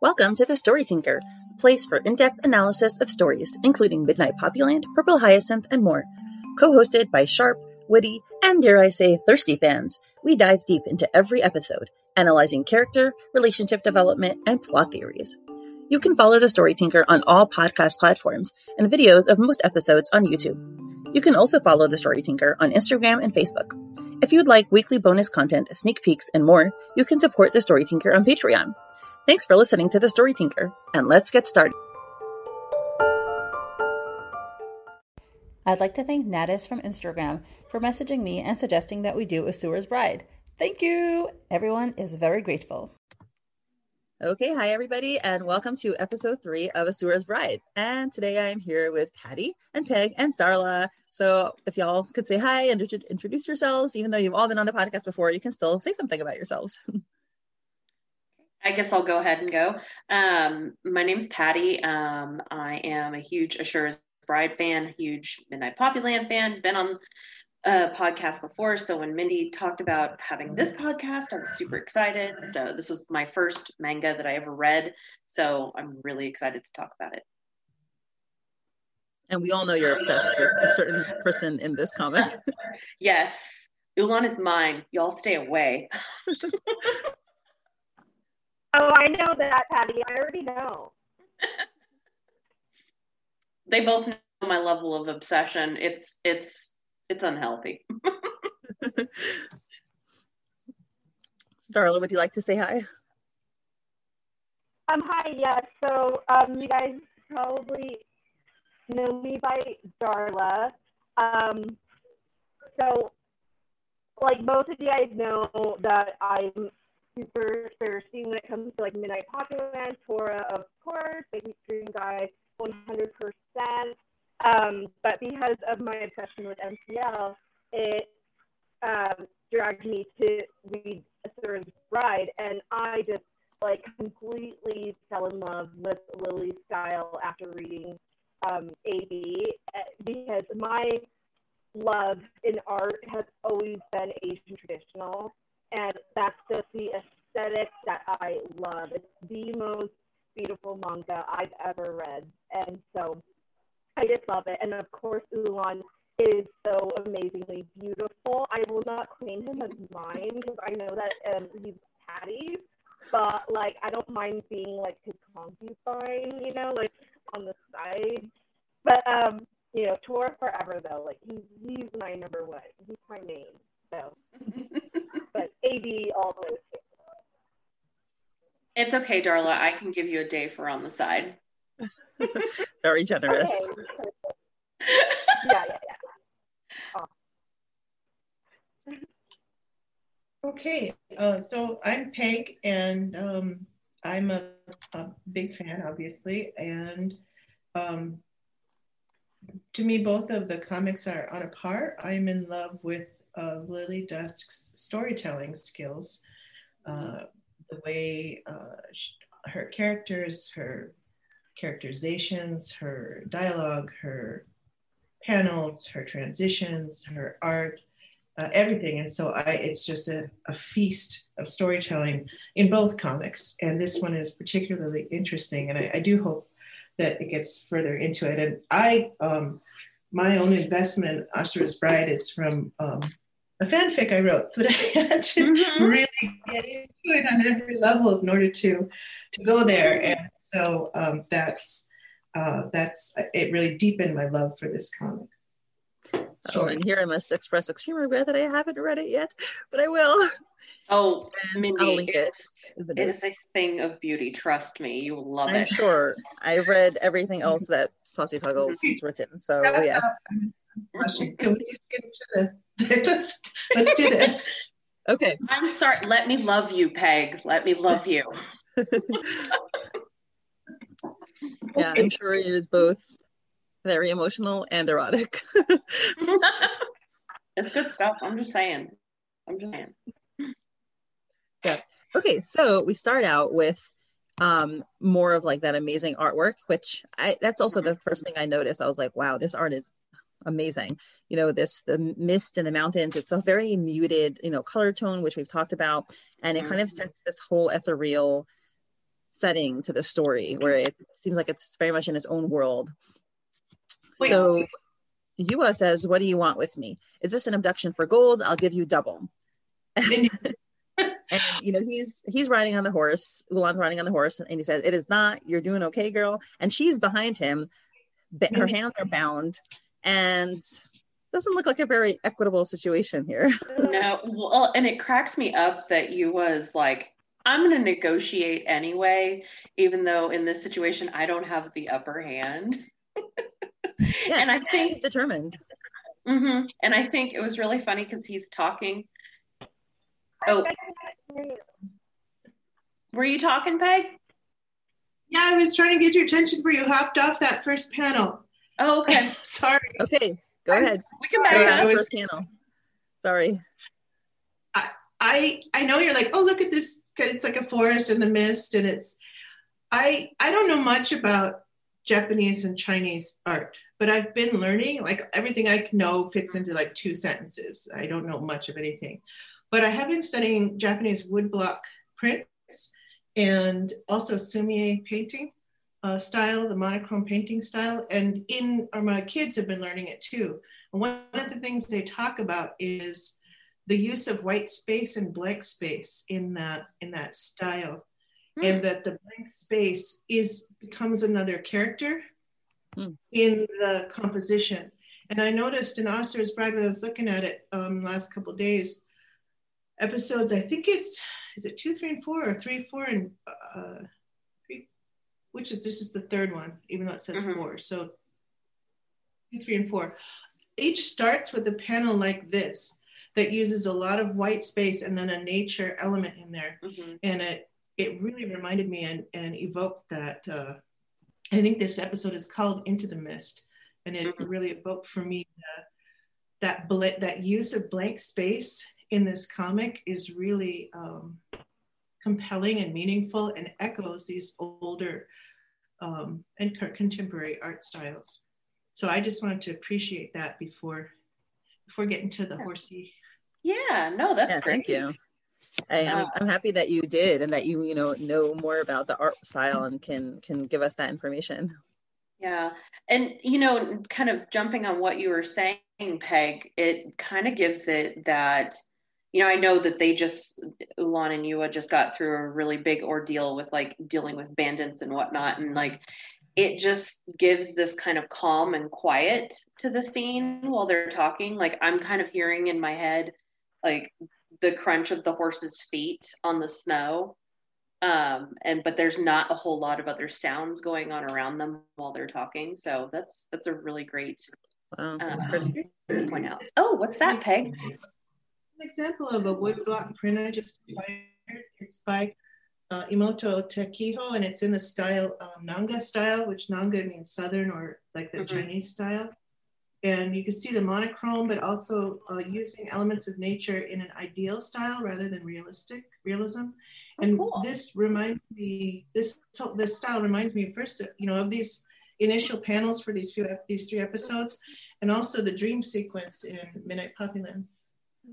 Welcome to the Story Tinker, a place for in depth analysis of stories, including Midnight Poppyland, Purple Hyacinth, and more. Co hosted by sharp, witty, and dare I say, thirsty fans, we dive deep into every episode, analyzing character, relationship development, and plot theories. You can follow the Story Tinker on all podcast platforms and videos of most episodes on YouTube. You can also follow the Story Tinker on Instagram and Facebook. If you'd like weekly bonus content, sneak peeks, and more, you can support the Story Tinker on Patreon. Thanks for listening to the Story Tinker, and let's get started. I'd like to thank Natus from Instagram for messaging me and suggesting that we do Asura's Bride. Thank you! Everyone is very grateful. Okay, hi everybody, and welcome to episode three of Asura's Bride. And today I am here with Patty and Peg and Darla. So if y'all could say hi and introduce yourselves, even though you've all been on the podcast before, you can still say something about yourselves. I guess I'll go ahead and go. Um, my name is Patty. Um, I am a huge Asura's Bride fan, huge Midnight Poppyland fan. Been on a podcast before, so when Mindy talked about having this podcast, I was super excited. So this was my first manga that I ever read, so I'm really excited to talk about it. And we all know you're obsessed with a certain person in this comic. yes, Ulaan is mine. Y'all stay away. Oh, I know that, Patty. I already know. they both know my level of obsession. It's it's it's unhealthy. Darla, would you like to say hi? Um, hi, yeah. So, um, you guys probably know me by Darla. Um, so, like most of you guys know that I'm super thirsty when it comes to like Midnight Poppyland, Tora, of course, Baby Dream Guy, 100%. Um, but because of my obsession with MCL, it um, dragged me to read Asura's Bride, and I just like completely fell in love with Lily's style after reading um, AB eh, because my love in art has always been Asian traditional and that's just the aesthetic that I love. It's the most beautiful manga I've ever read, and so I just love it. And of course, Ulaan is so amazingly beautiful. I will not claim him as mine because I know that um, he's Patty's, but like I don't mind being like his concubine, you know, like on the side. But um, you know, Tora forever though. Like he's he's my number one. He's my main. So but AB all the way. It's okay, Darla. I can give you a day for on the side. Very generous. Okay. yeah, yeah, yeah. Oh. Okay, uh, so I'm Peg, and um, I'm a, a, big fan, obviously. And um, to me, both of the comics are on a par. I'm in love with of Lily Dusk's storytelling skills, uh, the way uh, she, her characters, her characterizations, her dialogue, her panels, her transitions, her art, uh, everything. And so I, it's just a, a, feast of storytelling in both comics. And this one is particularly interesting. And I, I do hope that it gets further into it. And I, um, my own investment in Asura's Bride is from um, a fanfic I wrote that I had to mm-hmm. really get into it on every level in order to to go there. And so um, that's uh, that's it. Really deepened my love for this comic. Oh, and here I must express extreme regret that I haven't read it yet, but I will. Oh, and Mindy, I'll link it. It is a thing of beauty. Trust me, you will love I'm it. I'm sure. I've read everything else that Saucy Tuggles has written, so yes. Can we just get into the let's let's do this. Okay. I'm sorry. Let me love you, Peg. Let me love you. yeah, I'm sure it is both very emotional and erotic. it's good stuff. I'm just saying. I'm just saying. Yeah. Okay, so we start out with um more of like that amazing artwork which i that's also the first thing i noticed i was like wow this art is amazing. You know, this the mist in the mountains. It's a very muted, you know, color tone, which we've talked about, and it kind of mm-hmm. sets this whole ethereal setting to the story where it seems like it's very much in its own world. Wait. So Yuwa says, What do you want with me? Is this an abduction for gold? I'll give you double. And- you know, he's he's riding on the horse, Ulaan's riding on the horse, and he says, It is not, you're doing okay, girl. And she's behind him, her hands are bound, and doesn't look like a very equitable situation here. No, well, and it cracks me up that you was like, I'm going to negotiate anyway, even though in this situation I don't have the upper hand. Yeah, and I he's think, determined. hmm and I think it was really funny because he's talking. Oh, were you talking, Peg? yeah, I was trying to get your attention before you hopped off that first panel. Oh, okay. Sorry. Okay, go I'm ahead. We can Go back Yeah, ahead, up. I was- first panel. Sorry. I I I know you're like, oh look at this. It's like a forest in the mist, and it's. I I don't know much about Japanese and Chinese art, but I've been learning. Like everything I know fits into like two sentences. I don't know much of anything, but I have been studying Japanese woodblock prints and also sumie painting uh, style, the monochrome painting style, and in or my kids have been learning it too. And one of the things they talk about is the use of white space and blank space in that in that style Hmm. and that the blank space is becomes another character Hmm. in the composition and i noticed in Asura's Bride when i was looking at it um last couple days episodes i think it's is it two three and four or three four and uh which is this is the third one even though it says Mhm. four so two three and four each starts with a panel like this that uses a lot of white space and then a nature element in there Mhm. and it it really reminded me and, and evoked that uh, i think this episode is called into the mist and it Mhm. really evoked for me the, that bl- that use of blank space in this comic is really um, compelling and meaningful and echoes these older um, and co- contemporary art styles so i just wanted to appreciate that before before getting to the Yeah. horsey Yeah, no, that's Yeah, great. thank you. I, I'm, Uh, I'm happy that you did and that you you know know more about the art style and can can give us that information. Yeah. And, you know, kind of jumping on what you were saying, Peg, it kind of gives it that, you know, I know that they just, Ulaan and Yuwa just got through a really big ordeal with like dealing with bandits and whatnot. And like, it just gives this kind of calm and quiet to the scene while they're talking. Like, I'm kind of hearing in my head, like, the crunch of the horse's feet on the snow um and but there's not a whole lot of other sounds going on around them while they're talking so that's that's a really great um, point out oh what's that peg An example of a woodblock print I just acquired. It's by uh, Imoto Tekiho, and it's in the style um, Nanga style, which Nanga means southern or like the Mhm. Chinese style. And you can see the monochrome, but also uh, using elements of nature in an ideal style rather than realistic realism. Oh, and cool. this reminds me, this this style reminds me first, you know, of these initial panels for these few these three episodes, and also the dream sequence in Midnight Poppyland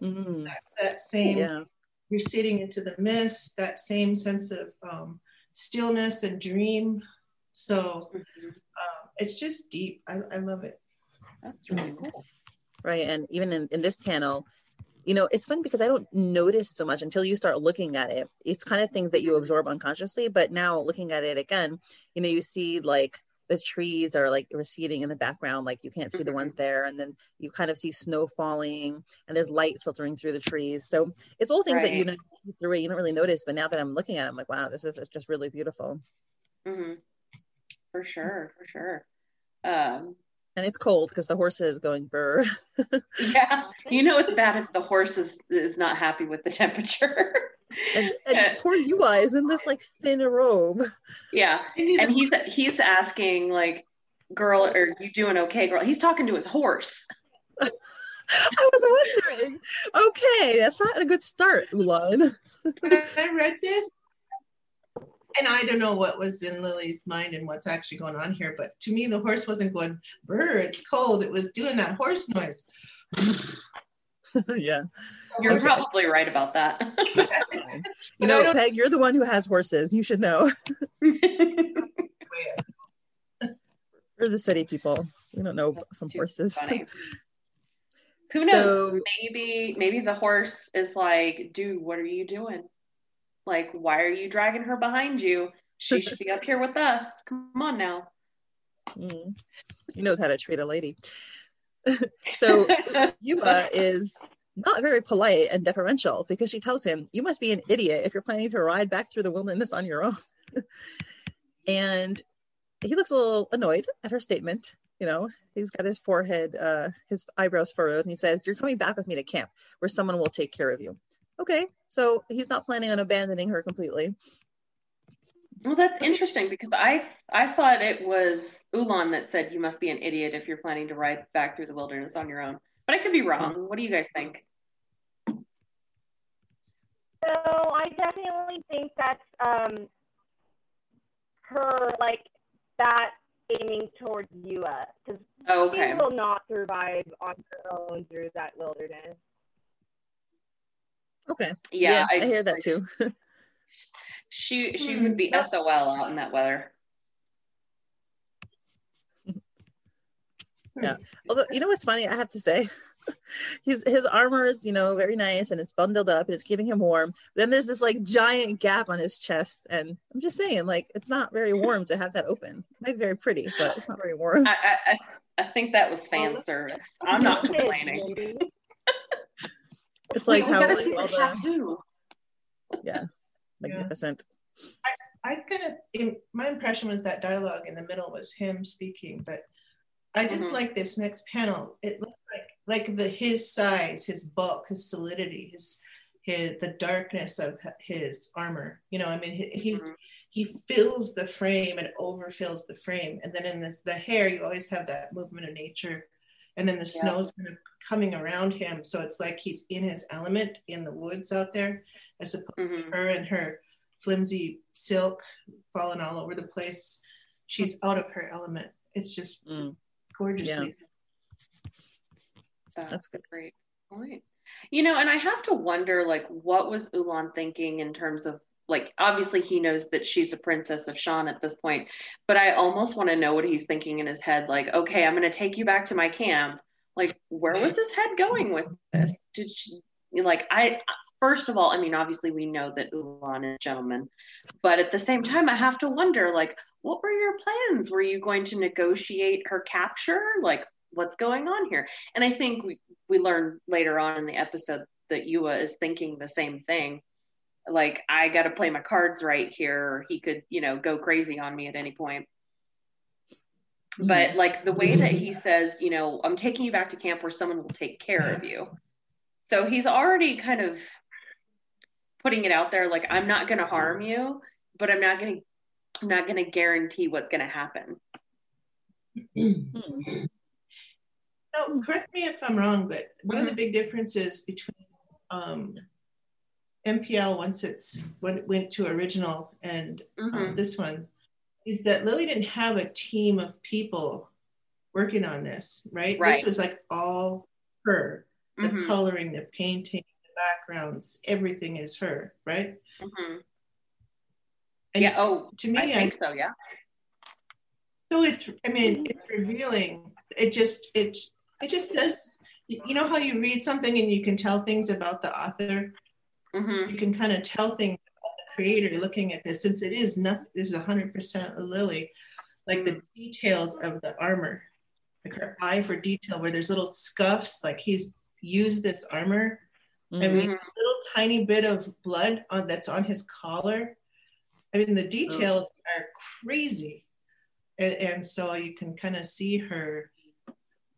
Mm, that same yeah. you're into the mist that same sense of um, stillness and dream so uh, it's just deep I, I love it that's really cool Right. And even in, in this panel, you know, it's fun because I don't notice so much until you start looking at it. It's kind of things that you absorb unconsciously, but now looking at it again, you know, you see like the trees are like receding in the background, like you can't see the ones there, and then you kind of see snow falling, and there's light filtering through the trees. So it's all things that you know through you don't really notice, but now that I'm looking at it, I'm like, wow, this is it's just really beautiful. Mm-hmm. for sure for sure um And it's cold because the horse is going burr. yeah you know it's bad if the horse is is not happy with the temperature and, and poor Yuwa is in this like thin robe. yeah and he's he's asking like girl are you doing okay girl he's talking to his horse I was wondering. Okay, that's not a good start, Ulaan. when I read this, and I don't know what was in Lily's mind and what's actually going on here, but to me, the horse wasn't going, brr, it's cold. It was doing that horse noise. yeah. You're Okay. probably right about that. You know, Peg, you're the one who has horses. You should know. We're the city people. We don't know from horses. funny. Who knows? So- maybe maybe the horse is like, dude, what are you doing? Like, why are you dragging her behind you? She should be up here with us. Come on now. Mm. He knows how to treat a lady. so Yuwa is not very polite and deferential because she tells him, You must be an idiot if you're planning to ride back through the wilderness on your own. and he looks a little annoyed at her statement. You know, he's got his forehead, uh, his eyebrows furrowed, and he says, You're coming back with me to camp where someone will take care of you. Okay, so he's not planning on abandoning her completely. Well, that's interesting because I I thought it was Ulaan that said you must be an idiot if you're planning to ride back through the wilderness on your own. But I could be wrong. What do you guys think? So I definitely think that's um her like that aiming towards Yuwa because Oh, she will not survive on her own through that wilderness. Okay. Yeah, I, hear that too. She she Hmm, would be that- SOL out in that weather. Yeah. Although you know what's funny, I have to say, his his armor is you know very nice and it's bundled up and it's keeping him warm. Then there's this like giant gap on his chest, and I'm just saying, like it's not very warm to have that open. It might be very pretty, but it's not very warm. I I, I, I think that was fan service. I'm not complaining. It's like we, we how gotta like, see the all the- tattoo. yeah, magnificent. I kind of, in, my impression was that dialogue in the middle was him speaking, but I just Mhm. like this next panel. It looks like like the his size, his bulk, his solidity, his his the darkness of his armor. You know, I mean, he, he's Mhm. he fills the frame and overfills the frame, and then in this the hair, you always have that movement of nature, and then the Yeah. snow's kind of coming around him, so it's like he's in his element in the woods out there, as opposed Mhm. to her and her flimsy silk falling all over the place. She's out of her element. It's just Mm, gorgeously. That's good. a great point. You know, and I have to wonder, like, what was Ulaan thinking in terms of, like, obviously he knows that she's a princess of Shan at this point, but I almost want to know what he's thinking in his head. Like, okay, I'm going to take you back to my camp. Like, where was his head going with this? Did she, like, I, first of all, I mean, obviously we know that Ulaan is a gentleman, but at the same time, I have to wonder, like, what were your plans? Were you going to negotiate her capture? Like, what's going on here? And I think we, we learn later on in the episode that Yuwa is thinking the same thing. Like, I got to play my cards right here. Or he could, you know, go crazy on me at any point. Mm-hmm. But like the way that he mm-hmm. says, you know, I'm taking you back to camp where someone will take care of mm-hmm. you. So he's already kind of putting it out there like I'm not going to harm you, but I'm not going to I'm not going to guarantee what's going to happen. Hmm. No, correct me if I'm wrong, but one of the big differences between um, MPL once it's when went to original and um, Mhm. this one is that Lily didn't have a team of people working on this, right? Right. This was like all her. The Mhm. coloring, the painting, the backgrounds, everything is her, right? Mhm. Yeah. Oh, to me, I I- think so. Yeah. So it's, I mean, it's revealing. It just, it, it just says, you know how you read something and you can tell things about the author. hmm You can kind of tell things about the creator looking at this, since it is not, this is hundred percent a Lily, like the details of the armor, like her eye for detail, where there's little scuffs, like he's used this armor. I mean, Mhm. little tiny bit of blood on that's on his collar. I mean, the details are crazy, and, and so you can kind of see her,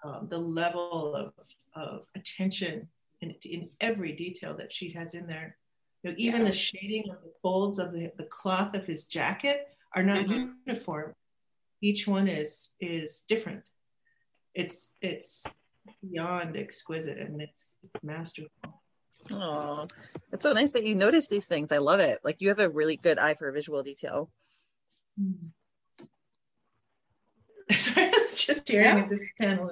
um, the level of, of attention in, in every detail that she has in there. You know, even Yeah. the shading of the folds of the, the cloth of his jacket are not Mhm. uniform. Each one is is different. It's it's beyond exquisite and it's it's masterful. Oh, it's so nice that you notice these things. I love it. Like you have a really good eye for visual detail. Sorry, just staring Yeah. at this panel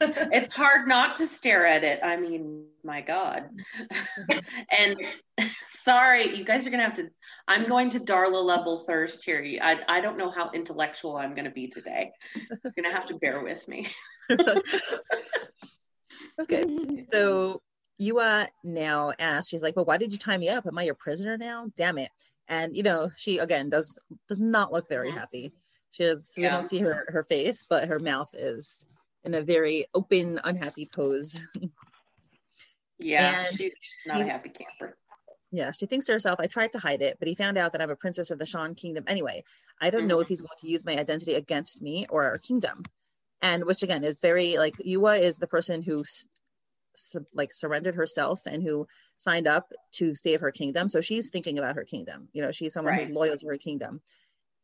it's hard not to stare at it. I mean, my God. and sorry, you guys are gonna have to. I'm going to Darla level thirst here. I I don't know how intellectual I'm gonna be today. You're gonna have to bear with me. okay, so Yuwa now asks, she's like, "Well, why did you tie me up? Am I your prisoner now? Damn it!" And you know, she again does does not look very happy. She has we don't see her her face, but her mouth is in a very open, unhappy pose. yeah, and she's not she, a happy camper. Yeah, she thinks to herself, I tried to hide it, but he found out that I'm a princess of the Shan kingdom anyway. I don't mm-hmm. know if he's going to use my identity against me or our kingdom. And which again is very like Yuwa is the person who like surrendered herself and who signed up to save her kingdom. So she's thinking about her kingdom. You know, she's someone right. who's loyal to her kingdom.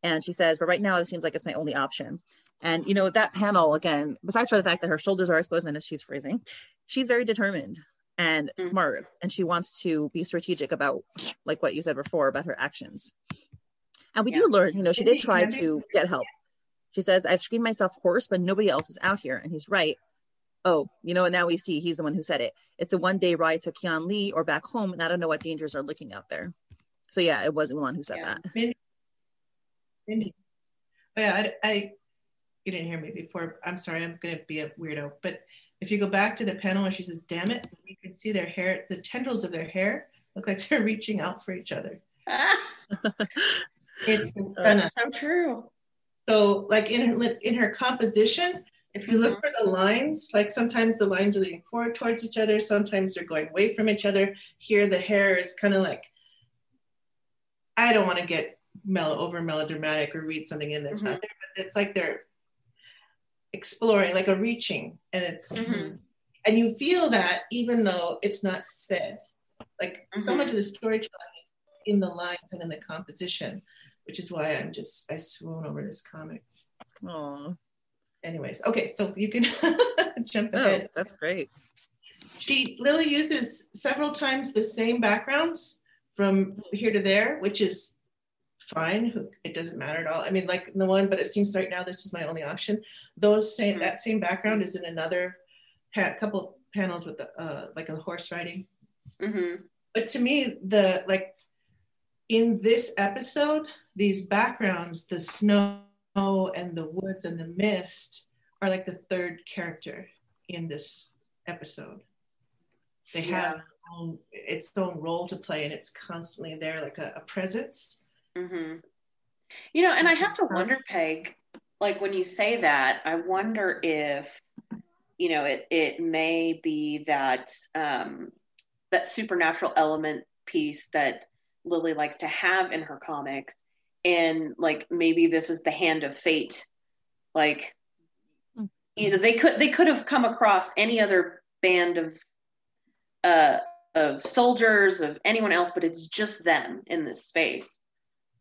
And she says, but right now it seems like it's my only option. And you know, that panel again, besides for the fact that her shoulders are exposed and she's freezing, she's very determined and mm-hmm. smart and she wants to be strategic about like what you said before about her actions. And we yeah. do learn, you know, she did try to get help. She says, I've screamed myself hoarse, but nobody else is out here. And he's right. Oh, you know, and now we see he's the one who said it. It's a one day ride to Qianli or back home, and I don't know what dangers are looking out there. So yeah, it was Ulaan who said yeah. that. Mindy. Oh, yeah, I, I, you didn't hear me before. I'm sorry, I'm gonna be a weirdo. But if you go back to the panel where she says, "Damn it," you can see their hair, the tendrils of their hair look like they're reaching out for each other. it's, it's so true. So, like in her in her composition, if you look mm-hmm. for the lines, like sometimes the lines are leaning forward towards each other, sometimes they're going away from each other. Here, the hair is kind of like I don't want to get mellow over melodramatic or read something in there's mm-hmm. not there but it's like they're exploring like a reaching and it's mm-hmm. and you feel that even though it's not said like mm-hmm. so much of the storytelling is in the lines and in the composition which is why i'm just i swoon over this comic oh anyways okay so you can jump oh, ahead that's great she lily uses several times the same backgrounds from here to there which is fine. It doesn't matter at all. I mean, like the one, but it seems right now this is my only option. Those same mm-hmm. that same background is in another pa- couple panels with the uh, like a horse riding. Mm-hmm. But to me, the like in this episode, these backgrounds, the snow and the woods and the mist, are like the third character in this episode. They yeah. have own, its own role to play, and it's constantly there, like a, a presence Mm-hmm. You know, and I have to wonder, Peg, like when you say that, I wonder if, you know, it it may be that um, that supernatural element piece that Lily likes to have in her comics, and like maybe this is the hand of fate, like mm-hmm. you know they could they could have come across any other band of uh of soldiers of anyone else but it's just them in this space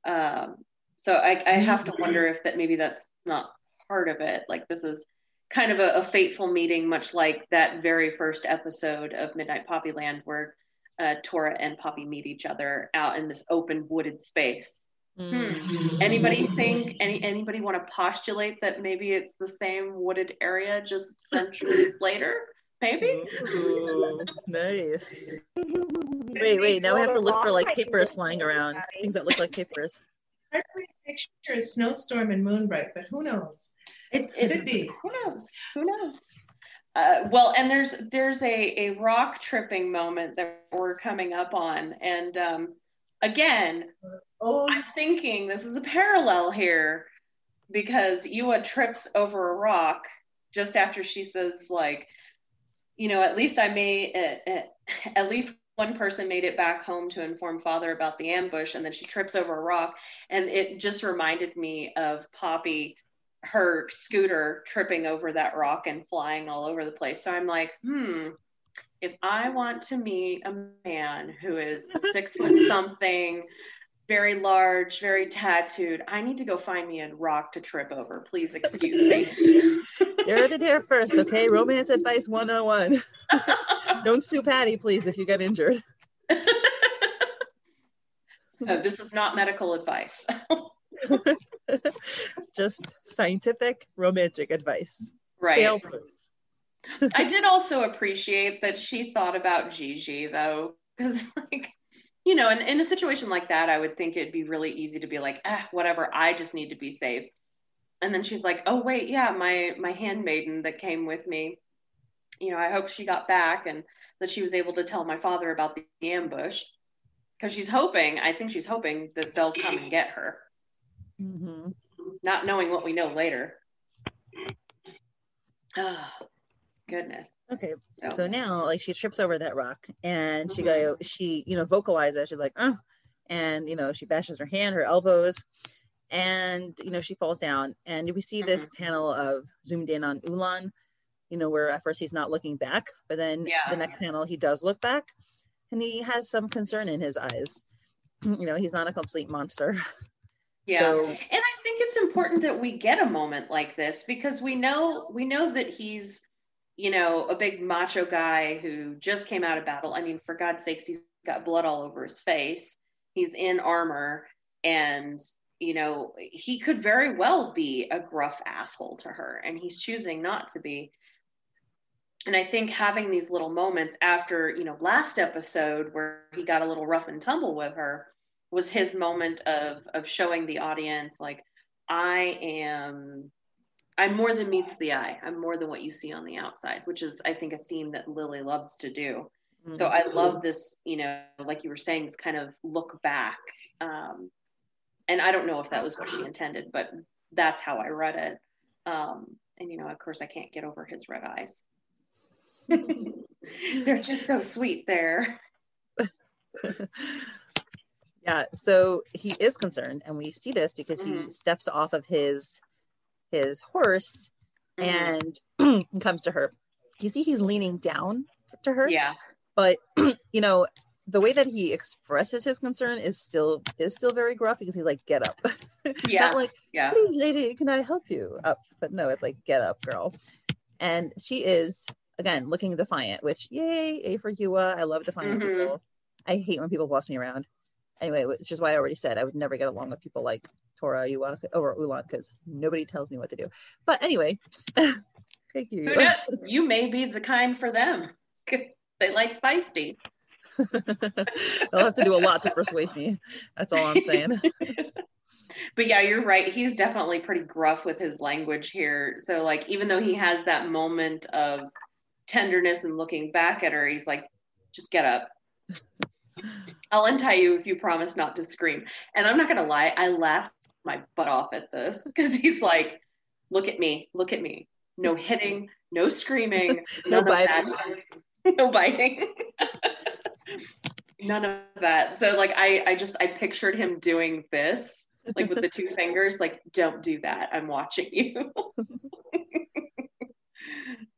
um, so I, I have to wonder if that maybe that's not part of it. Like this is kind of a, a fateful meeting, much like that very first episode of Midnight Poppyland, where uh, Tora and Poppy meet each other out in this open wooded space. Hmm. Anybody think any anybody want to postulate that maybe it's the same wooded area just centuries later? Maybe. Ooh, nice. Wait, wait. Now we have to look for like papers flying around, things that look like papers. I picture a snowstorm and Moonbright, but who knows? It, it could be. Who knows? Who knows? Uh, well, and there's there's a, a rock tripping moment that we're coming up on, and um, again, oh. I'm thinking this is a parallel here because Yuwa trips over a rock just after she says like, you know, at least I may uh, uh, at least one person made it back home to inform father about the ambush and then she trips over a rock and it just reminded me of poppy her scooter tripping over that rock and flying all over the place so i'm like hmm if i want to meet a man who is six foot something very large very tattooed i need to go find me a rock to trip over please excuse me you heard it here first okay romance advice 101 don't sue Patty, please, if you get injured. Uh, this is not medical advice. Just scientific, romantic advice. Right. I did also appreciate that she thought about Gigi though, because like, you know, in, in a situation like that, I would think it'd be really easy to be like, ah, whatever, I just need to be safe. And then she's like, oh wait, yeah, my my handmaiden that came with me, you know, I hope she got back and that she was able to tell my father about the ambush. Because she's hoping, I think she's hoping that they'll come and get her. Mm-hmm. Not knowing what we know later. Goodness. Okay. So. so, now like she trips over that rock and she mm-hmm. go she, you know, vocalizes, she's like, oh, and you know, she bashes her hand, her elbows, and you know, she falls down. And we see mm-hmm. this panel of zoomed in on Ulaan, you know, where at first he's not looking back, but then yeah. the next panel he does look back and he has some concern in his eyes. You know, he's not a complete monster. Yeah. So, and I think it's important that we get a moment like this because we know we know that he's you know, a big macho guy who just came out of battle. I mean, for God's sakes, he's got blood all over his face. He's in armor and you know, he could very well be a gruff asshole to her and he's choosing not to be. And I think having these little moments after, you know, last episode where he got a little rough and tumble with her was his moment of of showing the audience like I am I'm more than meets the eye. I'm more than what you see on the outside, which is, I think, a theme that Lily loves to do. Mm-hmm. So I love this, you know, like you were saying, this kind of look back. Um, and I don't know if that was what she intended, but that's how I read it. Um, and, you know, of course, I can't get over his red eyes. They're just so sweet there. yeah. So he is concerned, and we see this because mm-hmm. he steps off of his his horse mm-hmm. and comes to her. You see, he's leaning down to her. Yeah. But you know, the way that he expresses his concern is still is still very gruff because he's like, "Get up." Yeah. Not like, yeah. Please, lady, can I help you up? But no, it's like, "Get up, girl." And she is again looking defiant. Which, yay, a for you. I love defiant mm-hmm. people. I hate when people boss me around. Anyway, which is why I already said I would never get along with people like Tora Uwa oh, or Ulaan because nobody tells me what to do. But anyway, thank you. you may be the kind for them. They like feisty. They'll have to do a lot to persuade me. That's all I'm saying. but yeah, you're right. He's definitely pretty gruff with his language here. So like even though he has that moment of tenderness and looking back at her, he's like, just get up. I'll untie you if you promise not to scream. And I'm not gonna lie, I laughed my butt off at this because he's like, look at me, look at me. No hitting, no screaming, no biting. no biting. none of that. So like I I just I pictured him doing this, like with the two fingers, like, don't do that. I'm watching you.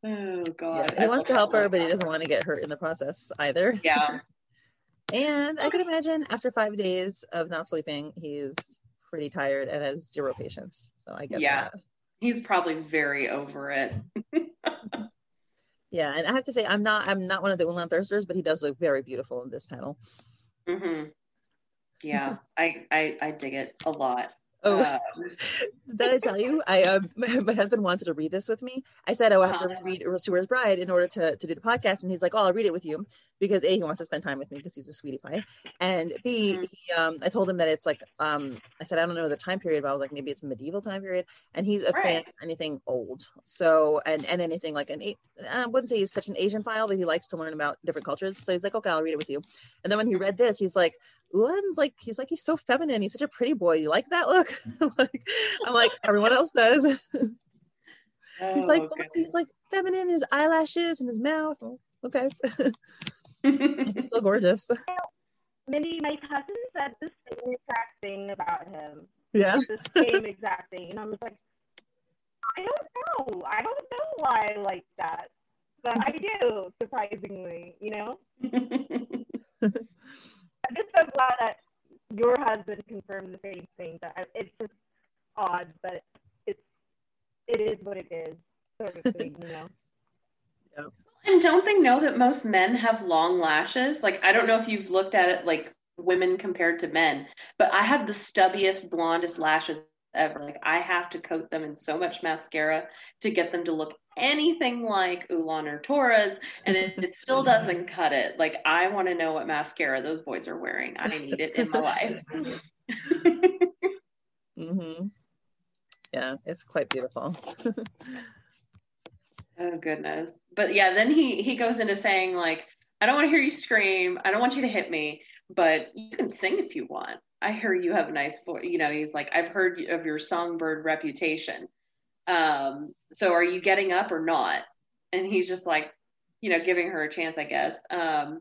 oh god. Yeah, he wants to help her, but he doesn't want to get hurt in the process either. Yeah. and I could imagine after five days of not sleeping, he's pretty tired and has zero patience. So I get yeah, that. he's probably very over it. yeah, and I have to say, I'm not I'm not one of the Ulaan thirsters, but he does look very beautiful in this panel. Mm-hmm. Yeah, I, I I dig it a lot. Oh, um, did I tell you? I um, my husband wanted to read this with me. I said, "Oh, I have to uh-huh. read Asura's Bride in order to to do the podcast," and he's like, "Oh, I'll read it with you," because a he wants to spend time with me because he's a sweetie pie, and b mm-hmm. he, um, I told him that it's like um, I said I don't know the time period, but I was like maybe it's a medieval time period, and he's a right. fan of anything old, so and and anything like an I wouldn't say he's such an Asian file, but he likes to learn about different cultures. So he's like, "Okay, I'll read it with you," and then when he read this, he's like, "Ooh, I'm like," he's like, "He's so feminine. He's such a pretty boy. You like that look?" like, I'm like, everyone else does. Oh, he's like, okay. he's like feminine, his eyelashes and his mouth. Oh, okay. he's still gorgeous. Mindy, my cousin said the same exact thing about him. Yeah. The same exact thing. And I was like, I don't know. I don't know why I like that. But I do, surprisingly, you know? I'm just so glad that your husband confirmed the same thing. That it's just odd, but it's it is what it is, sort of thing, you know. Yeah. And don't they know that most men have long lashes? Like I don't know if you've looked at it like women compared to men, but I have the stubbiest, blondest lashes ever. Like I have to coat them in so much mascara to get them to look anything like Ulaan or Tora's, and it, it still doesn't cut it. Like I want to know what mascara those boys are wearing. I need it in my life. mm-hmm. Yeah, it's quite beautiful. oh goodness. But yeah, then he he goes into saying like, I don't want to hear you scream. I don't want you to hit me, but you can sing if you want. I hear you have a nice voice. You know, he's like, I've heard of your songbird reputation. Um, so are you getting up or not? And he's just like, you know, giving her a chance, I guess. Um,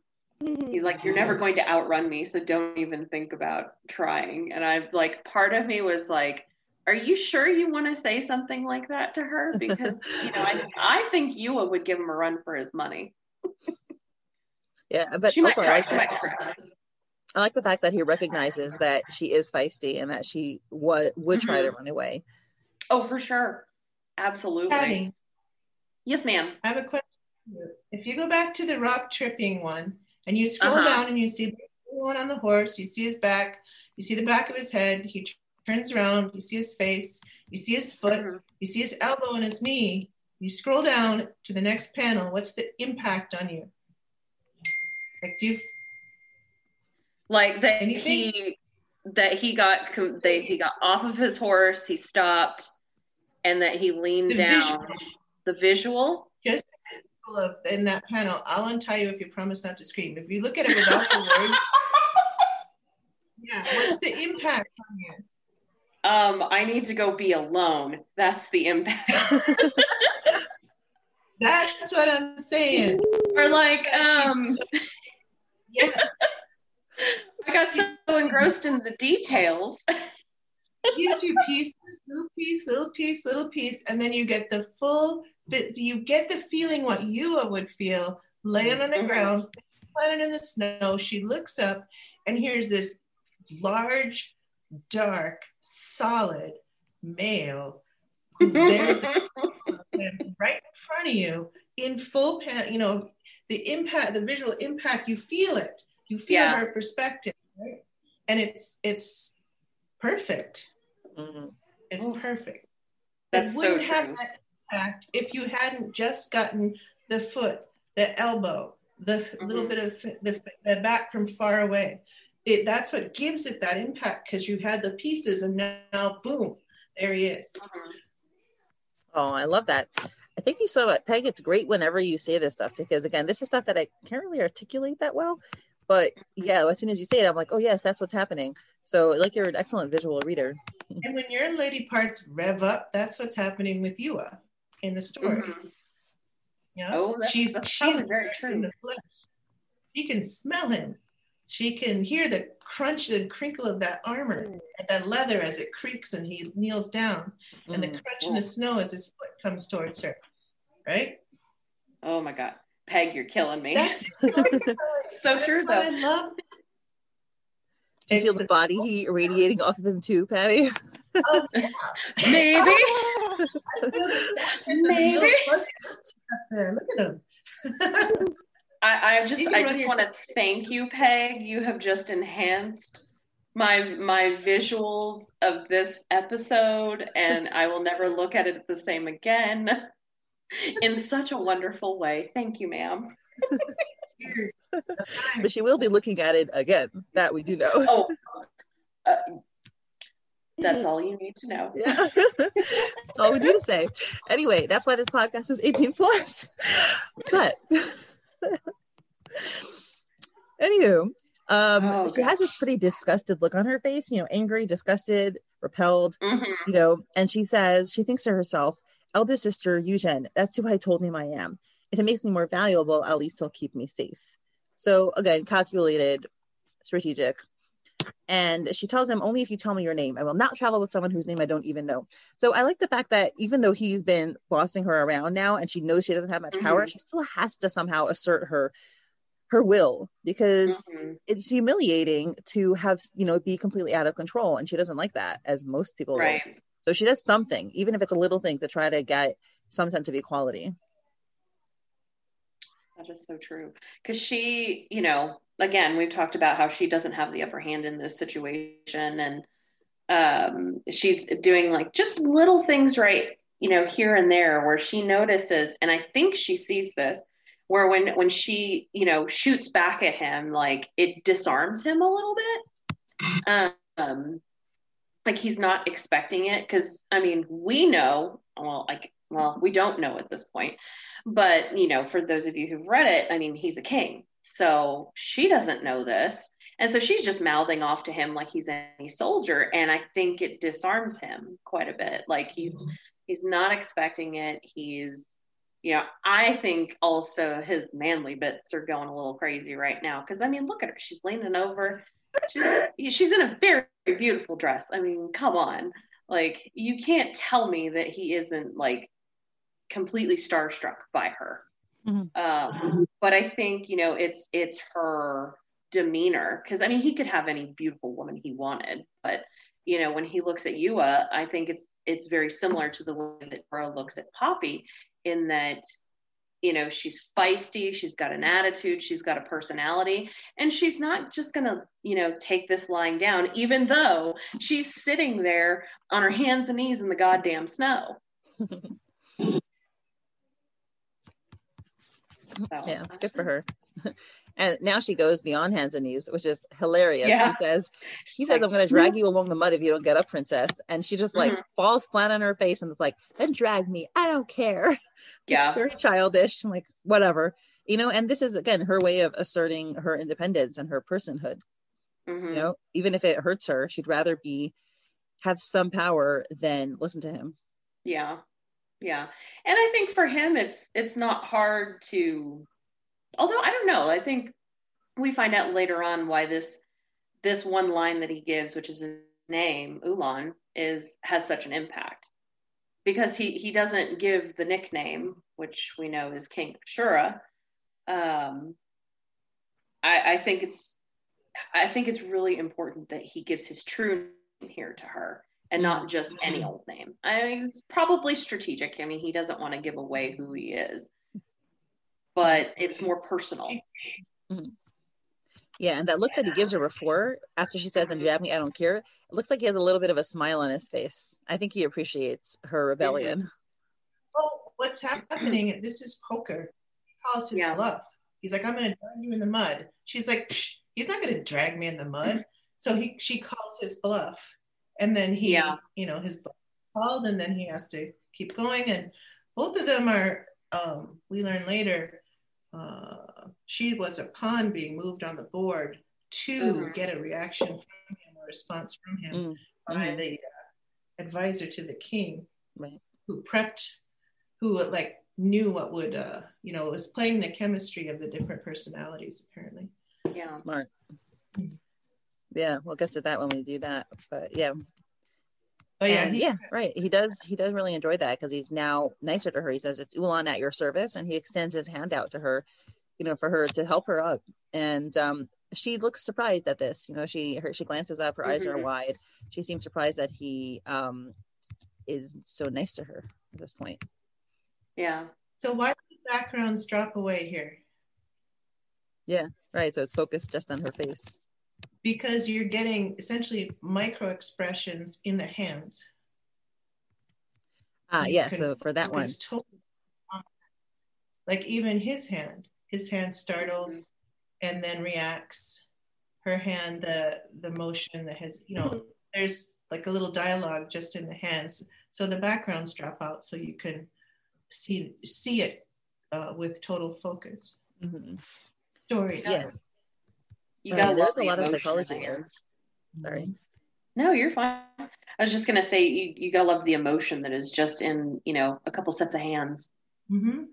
he's like, you're never going to outrun me, so don't even think about trying. And I've like, part of me was like, are you sure you want to say something like that to her? Because you know, I I think Yuwa would give him a run for his money. yeah, but she also, might try. I, She might try. I like the fact that he recognizes that she is feisty and that she would would try to Mhm. run away. Oh, for sure. Absolutely. Patty, Yes, ma'am. I have a question. If you go back to the rock tripping one and you scroll Uh-huh. down and you see the one on the horse, you see his back, you see the back of his head, he t- turns around, you see his face, you see his foot, Mhm. you see his elbow and his knee. You scroll down to the next panel. What's the impact on you? Like, do you Like that Anything? he that he got they he got off of his horse, he stopped, and that he leaned The down. visual. The visual. just of in that panel? I'll untie you if you promise not to scream. If you look at it without the words, yeah. What's the impact on you? Um, I need to go be alone. That's the impact. That's what I'm saying. or like, um, so- yes, I got so engrossed in the details. gives you pieces, little piece, little piece, little piece, and then you get the full. You get the feeling what you would feel laying on the Mhm. ground, planted in the snow. She looks up, and here's this large, dark, solid male. There's right in front of you in full pan. You know the impact, the visual impact. You feel it. You feel Yeah. her perspective, right? And it's it's perfect. Mhm. It's Oof. perfect. That's it wouldn't true. have that impact if you hadn't just gotten the foot, the elbow, the f- little bit of the, the back from far away. It, that's what gives it that impact because you had the pieces and now, now boom, there he is. Mhm. Oh, I love that. I think you saw it, Peg. It's great whenever you say this stuff because again, this is stuff that I can't really articulate that well. But yeah, as soon as you say it, I'm like, oh yes, that's what's happening. So like you're an excellent visual reader. And when your lady parts rev up, that's what's happening with Yuwa in the story. Mhm. Yeah, Oh, that's- she's that's she's very in true. the flesh. She can smell him. She can hear the crunch and crinkle of that armor and that leather as it creaks and he kneels down, and the Mhm. crunch in the snow as his foot comes towards her. Right? Oh my God. Peg, you're killing me. That's so that's true though. I love. Do you feel It's the body heat radiating off of him too, Patty? oh, yeah. Maybe. I feel the sadness and the Maybe. up there. Look at him. I, I just I just want to thank you, Peg. You have just enhanced my my visuals of this episode, and I will never look at it the same again. In such a wonderful way. Thank you, ma'am. But she will be looking at it again. That we do know. Oh, uh, that's all you need to know. Yeah. that's all we need to say. Anyway, that's why this podcast is 18 plus. But anywho, um, Oh, she has this pretty disgusted look on her face, you know, angry, disgusted, repelled, Mhm. you know, and she says, she thinks to herself, eldest sister Eugen, that's who I told him I am. If it makes me more valuable, at least he'll keep me safe. So again, calculated, strategic. And she tells him, only if you tell me your name, I will not travel with someone whose name I don't even know. So I like the fact that even though he's been bossing her around now and she knows she doesn't have much power, Mhm. she still has to somehow assert her her will because Mhm. it's humiliating to have, you know, be completely out of control. And she doesn't like that, as most people will. Right. So she does something, even if it's a little thing, to try to get some sense of equality. That is so true. Because she, you know, again, we've talked about how she doesn't have the upper hand in this situation, and um, she's doing like just little things right you know, here and there where she notices, and I think she sees this, where when when she, you know, shoots back at him, like it disarms him a little bit. Um, like he's not expecting it because I mean, we know, well, like, well, we don't know at this point, but you know, for those of you who've read it, I mean, he's a king, so she doesn't know this and so she's just mouthing off to him like he's any soldier. And I think it disarms him quite a bit. Like he's mm-hmm. he's not expecting it. He's you know, I think also his manly bits are going a little crazy right now. Cause I mean, look at her. She's leaning over. She's she's in a very beautiful dress. I mean, come on. Like you can't tell me that he isn't like completely starstruck by her. Mm-hmm. Um, but I think you know it's it's her demeanor because i mean he could have any beautiful woman he wanted but you know when he looks at Yuwa, i think it's it's very similar to the way that Tora looks at poppy in that you know she's feisty she's got an attitude she's got a personality and she's not just gonna you know take this lying down even though she's sitting there on her hands and knees in the goddamn snow so, yeah good for her and now she goes beyond hands and knees, which is hilarious. Yeah. He says, he says, I'm going to drag you along the mud if you don't get up, princess. And she just like mm-hmm. falls flat on her face and it's like, then drag me. I don't care. Yeah. Very childish and like, whatever, you know, and this is again, her way of asserting her independence and her personhood. Mm-hmm. You know, even if it hurts her, she'd rather be, have some power than listen to him. Yeah. Yeah. And I think for him, it's, it's not hard to although I don't know, I think we find out later on why this this one line that he gives, which is his name, Ulaan, is has such an impact. Because he he doesn't give the nickname, which we know is King Asura. Um, I, I think it's I think it's really important that he gives his true name here to her and not mm-hmm. just any mm-hmm. old name. I mean, it's probably strategic. I mean, he doesn't want to give away who he is but it's more personal. Mm-hmm. Yeah, and that look that he gives her before, after she says, "Then jab me, I don't care." It looks like he has a little bit of a smile on his face. I think he appreciates her mm-hmm. rebellion. Well, what's happening? This is poker. He calls his yeah. bluff. He's like, "I'm going to drag you in the mud." She's like, "He's not going to drag me in the mud." So he she calls his bluff, and then he, yeah. you know, his bluff called, and then he has to keep going. And both of them are. Um, we learn later uh, she was a pawn being moved on the board to mm-hmm. get a reaction from him, a response from him mm-hmm. by the uh, advisor to the king, right. who prepped, who like knew what would, uh, you know, was playing the chemistry of the different personalities apparently. Yeah. Smart. Yeah, we'll get to that when we do that. But yeah, Oh yeah, and, yeah, right. He does. He does really enjoy that because he's now nicer to her. He says it's Ulaan at your service, and he extends his hand out to her, you know, for her to help her up. And um, she looks surprised at this. You know, she her she glances up, her mm-hmm. eyes are mm-hmm. wide. She seems surprised that he um, is so nice to her at this point. Yeah. So why did the backgrounds drop away here? Yeah, right. So it's focused just on her face because you're getting essentially micro expressions in the hands. Ah, uh, yeah. So for that one, like even his hand, his hand startles and then reacts. Her hand, the the motion that has, you know, there's like a little dialogue just in the hands. So the backgrounds drop out, so you can see see it uh, with total focus. Mm-hmm. Story. Yeah. You got there's a lot of psychology here. Sorry. Mm-hmm. No, you're fine. I was just gonna say you, you gotta love the emotion that is just in you know a couple sets of hands. Mm-hmm.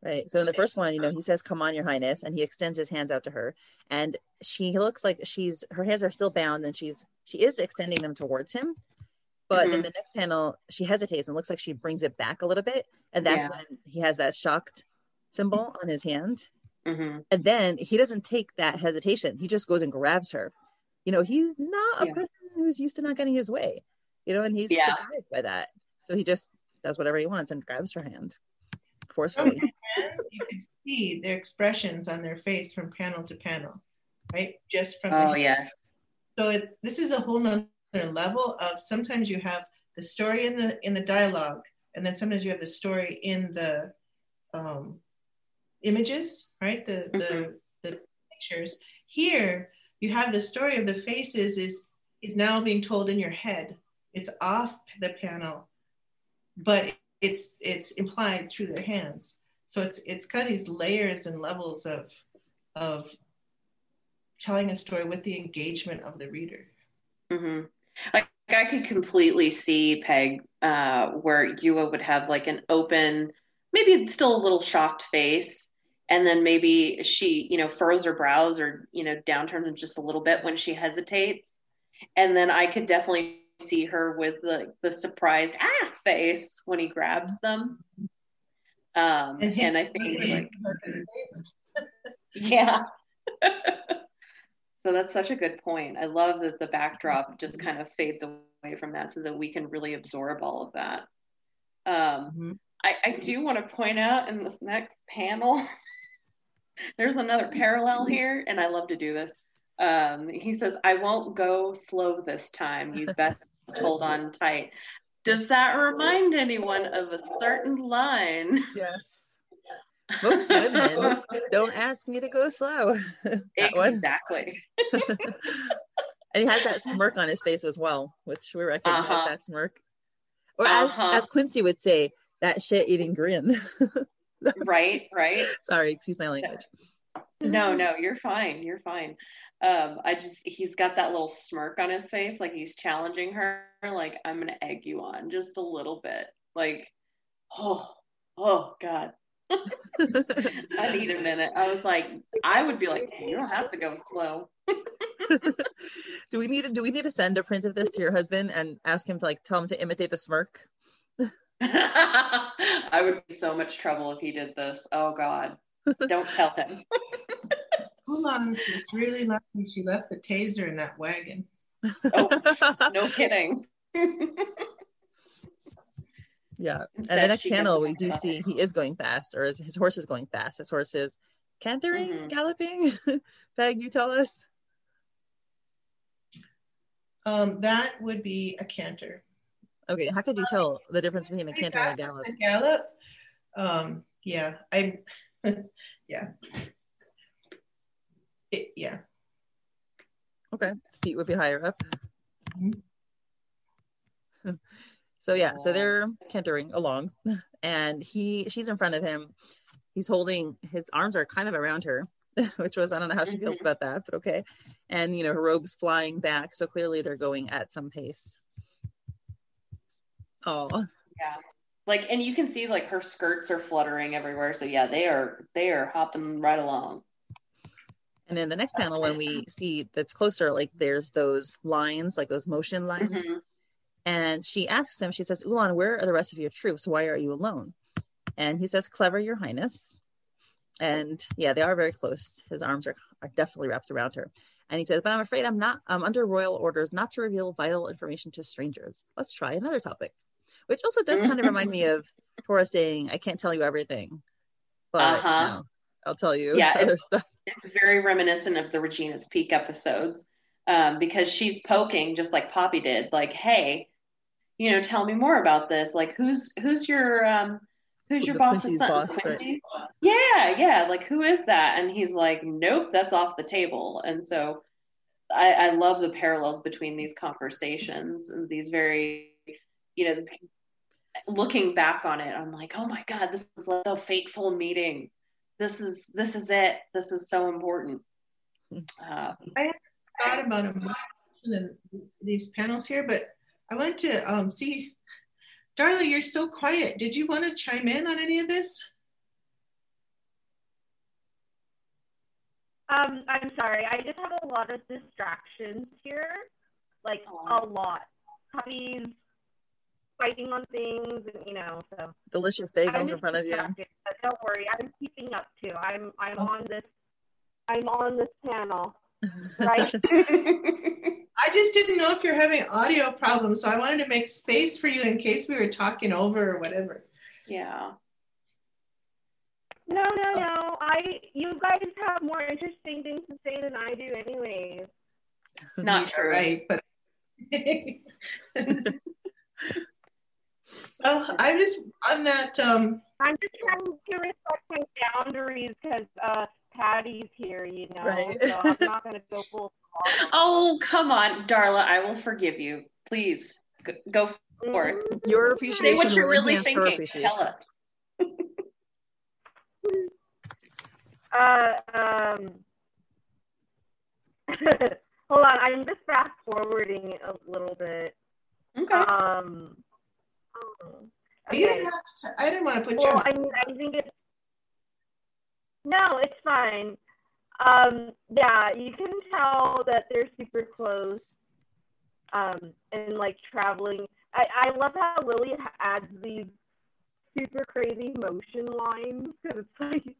Right. So in the first one, you know, he says, "Come on, Your Highness," and he extends his hands out to her, and she looks like she's her hands are still bound, and she's she is extending them towards him. But mm-hmm. then the next panel, she hesitates and looks like she brings it back a little bit, and that's yeah. when he has that shocked symbol on his hand, Mm-hmm. And then he doesn't take that hesitation. He just goes and grabs her. You know, he's not a yeah. person who's used to not getting his way, you know, and he's yeah. surprised by that. So he just does whatever he wants and grabs her hand forcefully. Hands, you can see their expressions on their face from panel to panel, right? Just from oh yes. So it, this is a whole nother level of sometimes you have the story in the in the dialogue, and then sometimes you have the story in the um, images, right? The the Mhm. the pictures. Here you have the story of the faces is is now being told in your head. It's off the panel, but it's it's implied through their hands. So it's it's kind of these layers and levels of of telling a story with the engagement of the reader. Mm-hmm. Like I could completely see Peg, uh, where Yuwa would have like an open, maybe still a little shocked face, and then maybe she, you know, furrows her brows or you know, downturns just a little bit when she hesitates, and then I could definitely see her with the the surprised ah face when he grabs them. Um, And, I think like yeah. so that's such a good point. I love that the backdrop just kind of fades away from that so that we can really absorb all of that. Um, Mhm. I, I do want to point out in this next panel, there's another parallel here, and I love to do this. Um, he says, I won't go slow this time. You best hold on tight. Does that remind anyone of a certain line? Yes. Most women don't ask me to go slow. Exactly. and he has that smirk on his face as well, which we recognize Uh-huh. that smirk. Or as, Uh-huh. as Quincy would say, that shit eating grin. Right, right. Sorry, excuse my language. No, no, you're fine. You're fine. Um, I just he's got that little smirk on his face, like he's challenging her, like I'm gonna egg you on just a little bit. Like, oh, oh God. I need a minute. I was like, I would be like, you don't have to go slow. do we need to do we need to send a print of this to your husband and ask him to like tell him to imitate the smirk? I would be so much trouble if he did this. Oh God. Don't tell him. Ulaan's was really lucky she left the taser in that wagon. Oh, no kidding. yeah. And Instead, the next she gets panel, we do see he is going fast, or his, his horse is going fast. His horse is cantering, Mhm. galloping. Peg, you tell us. Um, that would be a canter. Okay, how could you tell the difference between a Pretty canter and a gallop? a gallop. Um, yeah, I, yeah. It, yeah. Okay, feet would be higher up. Mhm. So yeah, so they're cantering along, and he she's in front of him. He's holding his arms are kind of around her, which was I don't know how she feels Mhm. about that, but okay. And you know her robe's flying back, so clearly they're going at some pace. Oh, Yeah. Like and you can see like her skirts are fluttering everywhere. So yeah, they are they are hopping right along. and in the next panel, when we see that's closer, like there's those lines, like those motion lines. Mhm. And she asks him, she says, Ulaan, where are the rest of your troops? Why are you alone? And he says, Clever, your highness. And yeah, they are very close. His arms are, are definitely wrapped around her. And he says, But I'm afraid I'm not, I'm under royal orders not to reveal vital information to strangers. Let's try another topic, which also does kind of remind me of Tora saying, I can't tell you everything, but Uh-huh. no, I'll tell you. Yeah, it's- It's very reminiscent of the Regina's Peak episodes. Um, because she's poking just like Poppy did, like, hey, you know, tell me more about this. Like who's who's your um who's your boss's son? boss, right. Quincy? Yeah, yeah. Like who is that? And he's like, Nope, that's off the table. And so I, I love the parallels between these conversations and these very, you know, looking back on it, I'm like, oh my God, this is like a fateful meeting. This is this is it. This is so important. Uh, I Thought about emotion in these panels here, but I wanted to um, see, Darla, you're so quiet. Did you want to chime in on any of this? Um, I'm sorry. I just have a lot of distractions here, like Aw. a lot. Puppies fighting on things, and you know. So Delicious bagels in front of you. distracted, don't worry, I'm keeping up too. I'm I'm Oh. on this. I'm on this panel, right? I just didn't know if you're having audio problems, so I wanted to make space for you in case we were talking over or whatever. yeah. no, no, no. I you guys have more interesting things to say than I do, anyways. Not true. Right, but Oh, I'm just on that. Um, I'm just trying to respect my boundaries because uh, Patty's here, you know. Right. So I'm not going to go full. Oh, come on, Darla. I will forgive you. Please go, go for it. Your Say appreciation what you're really thinking. appreciation. Tell us. Uh, um, hold on, I'm just fast forwarding a little bit. Okay. Um, you didn't have to, I didn't want to put you. Well, on- I mean, I think it's no, it's fine. Um, yeah, you can tell that they're super close. Um, and like traveling. I, I love how Lily adds these super crazy motion lines because it's like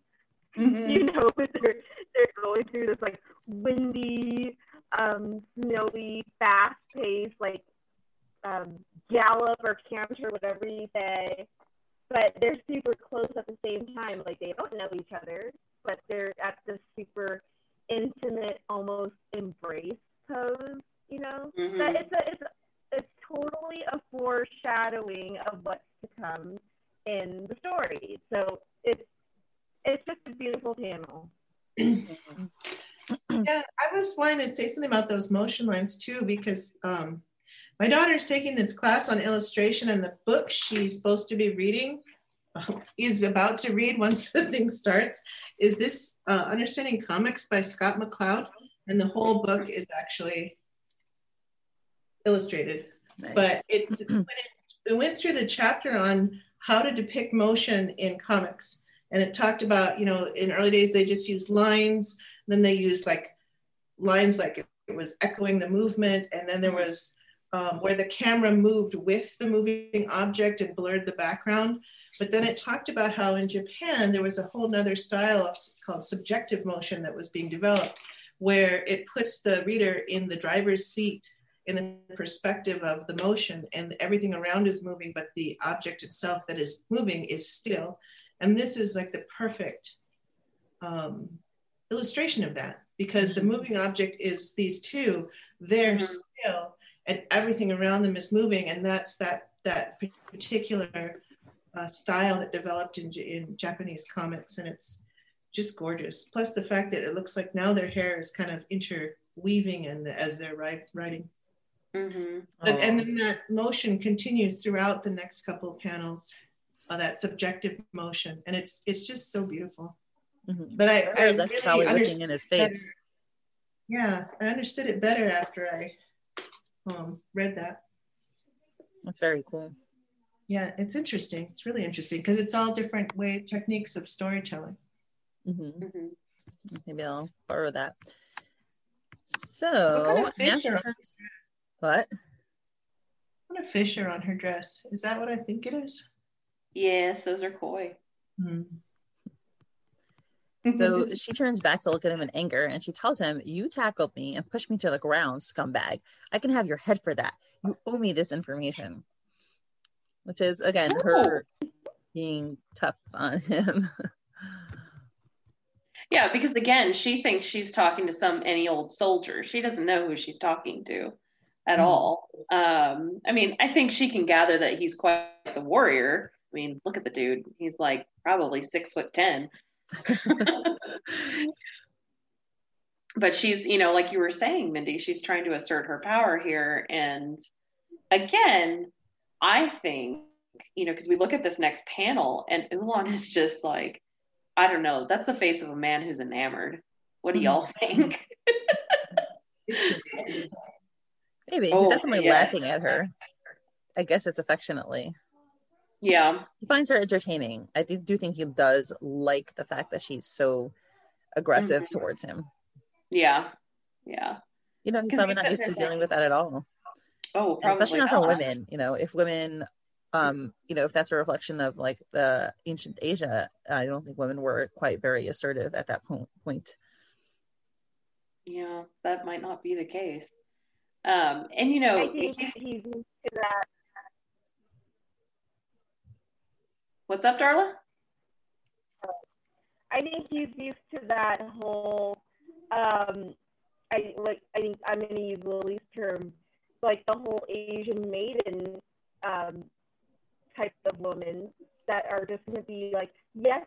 Mhm. you know they're they're going through this like windy, um, snowy, fast paced like um, gallop or canter, whatever you say. But they're super close at the same time. Like they don't know each other, but they're at this super intimate, almost embrace pose. You know, Mhm. but it's a it's a, it's totally a foreshadowing of what's to come in the story. So it's it's just a beautiful panel. Yeah, I was wanting to say something about those motion lines too, because um, my daughter's taking this class on illustration, and the book she's supposed to be reading is about to read once the thing starts. Is this uh, Understanding Comics by Scott McCloud? And the whole book is actually illustrated. Nice. but it, it, it went through the chapter on how to depict motion in comics and it talked about you know in early days they just used lines then they used like lines like it was echoing the movement and then there was um, where the camera moved with the moving object and blurred the background. But then it talked about how in japan there was a whole nother style of called subjective motion that was being developed where it puts the reader in the driver's seat in the perspective of the motion and everything around is moving but the object itself that is moving is still. And this is like the perfect um, illustration of that because the moving object is these two they're Mhm. still and everything around them is moving and that's that that particular uh, style that developed in, in japanese comics and it's just gorgeous plus the fact that it looks like now their hair is kind of interweaving and as they're write, writing Mhm. but, and then that motion continues throughout the next couple of panels, uh, that subjective motion, and it's it's just so beautiful. Mhm. But I, I That's really probably looking in his better. face. Yeah, I understood it better after I um, read that. That's very cool. Yeah, it's interesting. It's really interesting because it's all different way techniques of storytelling. hmm Mhm. Maybe I'll borrow that. What So, kind of now fish she are- turns- what? What a fish are on her dress? Is that what I think it is? Yes, those are koi. Hmm. So she turns back to look at him in anger and she tells him, You tackled me and pushed me to the ground, scumbag. I can have your head for that. You owe me this information. Which is, again, her being tough on him. Yeah, because again, she thinks she's talking to some any old soldier. She doesn't know who she's talking to at Mhm. all. Um, I mean, I think she can gather that he's quite the warrior. I mean, look at the dude. He's like probably six foot ten. but she's, you know, like you were saying, Mindy, she's trying to assert her power here. And again, I think, you know, because we look at this next panel and Ulan is just like, I don't know, that's the face of a man who's enamored. What do y'all mm-hmm. think? Maybe. Oh, He's definitely yeah. laughing at her. I guess it's affectionately. Yeah. He finds her entertaining. I do do think he does like the fact that she's so aggressive Mhm. towards him. Yeah. Yeah. You know, he's 'Cause probably he not used to there's dealing with that at all. Oh, probably especially not, not. for women you know if women um you know if that's a reflection of like the ancient asia i don't think women were quite very assertive at that po- point Yeah, that might not be the case. Um, and you know, he's, he's used to that. What's up, Darla? I think he's used to that whole. Um, I like. I think I'm going to use Lily's term, like the whole Asian maiden um, types of women that are just going to be like, yes,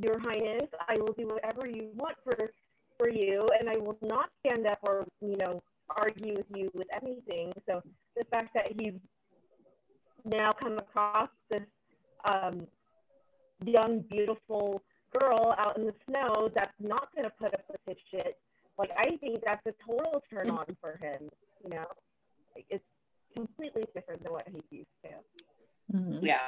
your highness, I will do whatever you want for for you, and I will not stand up or you know argue with you with anything. So the fact that he's now come across this um, young, beautiful girl out in the snow that's not going to put up with his shit, like I think that's a total turn on for him. You know, like, it's completely different than what he's used to. Mm-hmm. Yeah.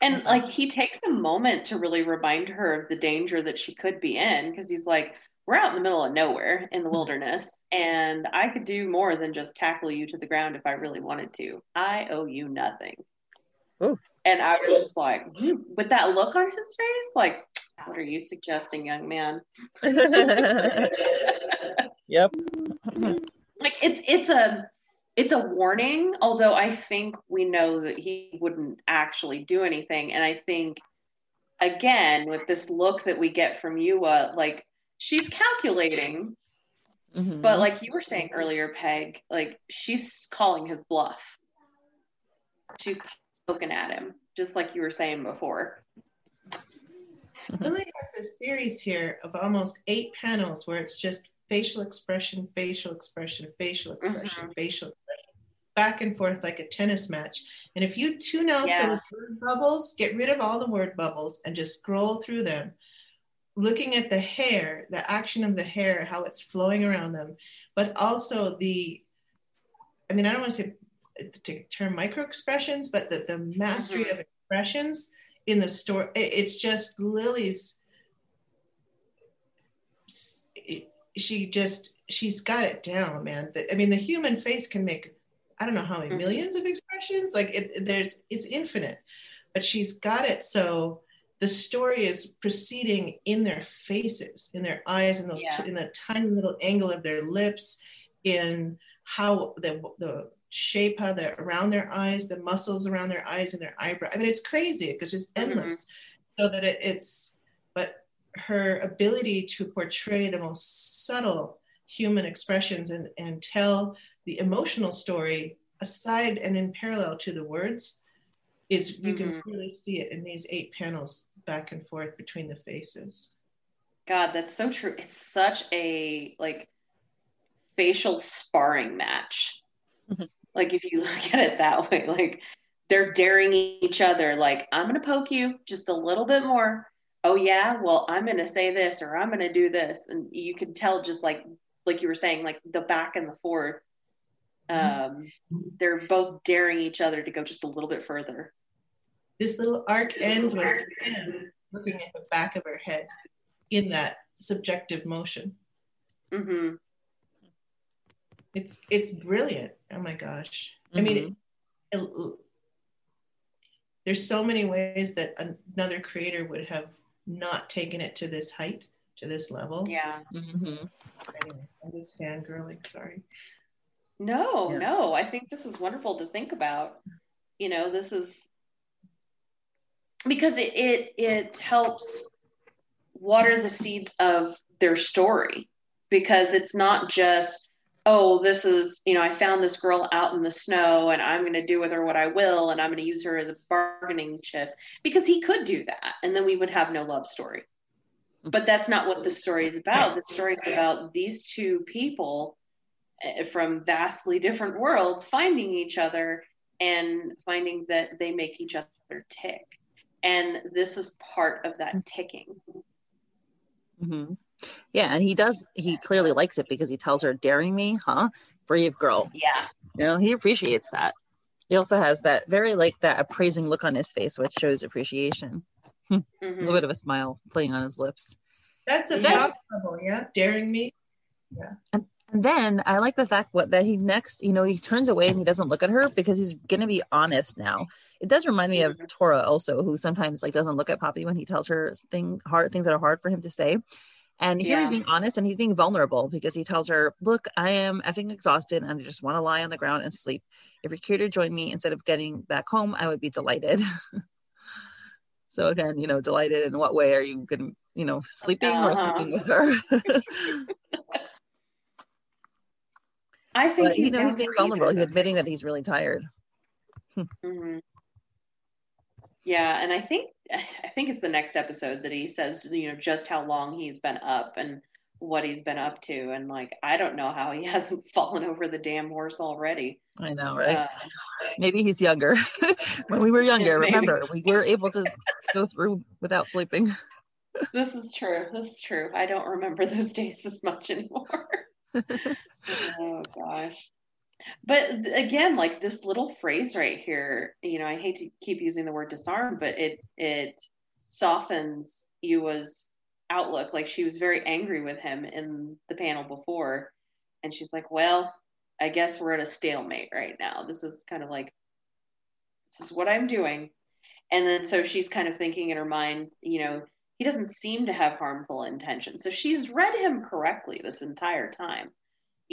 And like he takes a moment to really remind her of the danger that she could be in because he's like, we're out in the middle of nowhere in the mm-hmm. wilderness, and I could do more than just tackle you to the ground if I really wanted to. I owe you nothing. Ooh. And I was just like, hmm, with that look on his face, like, what are you suggesting, young man? yep. like it's it's a it's a warning, although I think we know that he wouldn't actually do anything. And I think again, with this look that we get from Yuwa, like she's calculating, mm-hmm. but like you were saying earlier, Peg, like she's calling his bluff. She's poking at him, just like you were saying before. Lily has this series here of almost eight panels where it's just facial expression, facial expression, facial expression, mm-hmm. facial expression, back and forth like a tennis match. And if you tune out yeah. those word bubbles, get rid of all the word bubbles and just scroll through them, looking at the hair, the action of the hair, how it's flowing around them, but also the, I mean, I don't want to say to term micro expressions, but the, the mastery mm-hmm. of expressions in the story. It's just Lily's. She just she's got it down, man. I mean, the human face can make I don't know how many mm-hmm. millions of expressions. Like it, there's it's infinite, but she's got it so the story is proceeding in their faces, in their eyes, in those yeah. t- in the tiny little angle of their lips, in how the the shape how they're around their eyes, the muscles around their eyes and their eyebrow. I mean, it's crazy because it's mm-hmm. endless. Mm-hmm. So that it, it's, but her ability to portray the most subtle human expressions and, and tell the emotional story aside and in parallel to the words is you mm-hmm. can really see it in these eight panels back and forth between the faces. God, that's so true. It's such a like facial sparring match. Mm-hmm. Like if you look at it that way, like they're daring each other, like, I'm gonna poke you just a little bit more. Oh yeah, well, I'm gonna say this or I'm gonna do this. And you can tell just like like you were saying, like the back and the forth. Um, they're both daring each other to go just a little bit further. This little arc ends with looking at the back of her head in that subjective motion. Mm-hmm. It's it's brilliant. Oh my gosh. Mm-hmm. I mean, it, mm-hmm. it, there's so many ways that another creator would have not taken it to this height, to this level. Yeah. Mm-hmm. Anyways, I'm just fangirling. Sorry. No, yeah. no. I think this is wonderful to think about. You know, this is because it it it helps water the seeds of their story because it's not just oh, this is, you know, I found this girl out in the snow and I'm going to do with her what I will and I'm going to use her as a bargaining chip because he could do that and then we would have no love story. But that's not what the story is about. The story is about these two people eh, from vastly different worlds finding each other and finding that they make each other tick. And this is part of that ticking. Mm-hmm. Yeah, and he does. He clearly likes it because he tells her, "Daring me, huh? Brave girl." Yeah, you know, he appreciates that. He also has that very like that appraising look on his face, which shows appreciation. Mm-hmm. a little bit of a smile playing on his lips. That's a yeah. level, yeah. Daring me. Yeah. And, and then I like the fact what that he next, you know, he turns away and he doesn't look at her because he's gonna be honest now. It does remind me of Tora also, who sometimes like doesn't look at Poppy when he tells her thing hard things that are hard for him to say. And here yeah. he's being honest and he's being vulnerable because he tells her, Look, I am effing exhausted and I just want to lie on the ground and sleep. If you're here to join me instead of getting back home, I would be delighted. so again, you know, delighted in what way are you gonna, you know, sleeping uh-huh. or sleeping with her? I think but, he's, you know, he's being vulnerable. He's admitting that he's really tired. Mm-hmm. Yeah, and I think I think it's the next episode that he says, you know, just how long he's been up and what he's been up to, and like I don't know how he hasn't fallen over the damn horse already. I know, right? Uh, Maybe he's younger. when we were younger, remember, we were able to go through without sleeping. this is true. This is true. I don't remember those days as much anymore. oh gosh but again like this little phrase right here you know i hate to keep using the word disarm but it it softens Yuwa's outlook. Like she was very angry with him in the panel before and she's like well i guess we're at a stalemate right now. This is kind of like this is what i'm doing. And then so she's kind of thinking in her mind you know he doesn't seem to have harmful intentions. So she's read him correctly this entire time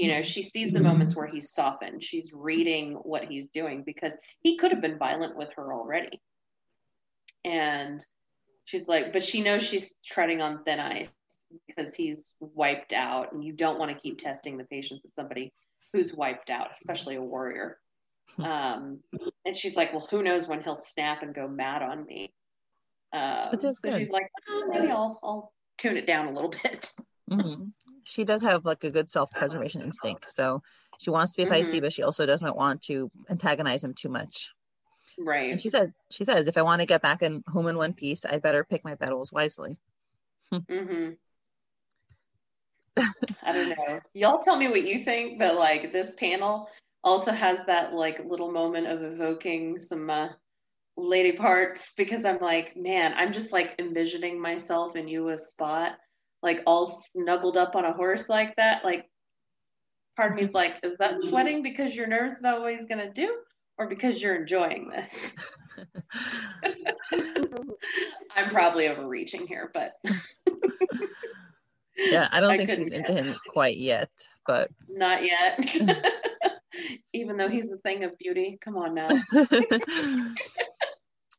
you know she sees the moments where he's softened. She's reading what he's doing because he could have been violent with her already. And she's like but she knows she's treading on thin ice because he's wiped out and you don't want to keep testing the patience of somebody who's wiped out especially a warrior. Hmm. um, and she's like well who knows when he'll snap and go mad on me? Um, so she's like oh, maybe I'll, I'll tune it down a little bit. Mm-hmm she does have like a good self-preservation instinct so she wants to be feisty mm-hmm. but she also doesn't want to antagonize him too much. Right. and she said she says if i want to get back in home in one piece i better pick my battles wisely. Mm-hmm. i don't know. Y'all tell me what you think but like this panel also has that like little moment of evoking some uh, lady parts because i'm like man i'm just like envisioning myself in Yuwa's spot like all snuggled up on a horse like that, like part of me is mm-hmm. like, is that mm-hmm. sweating because you're nervous about what he's gonna do, or because you're enjoying this? I'm probably overreaching here, but yeah, I don't I think she's into him quite yet, but not yet. Even though he's a thing of beauty, come on now.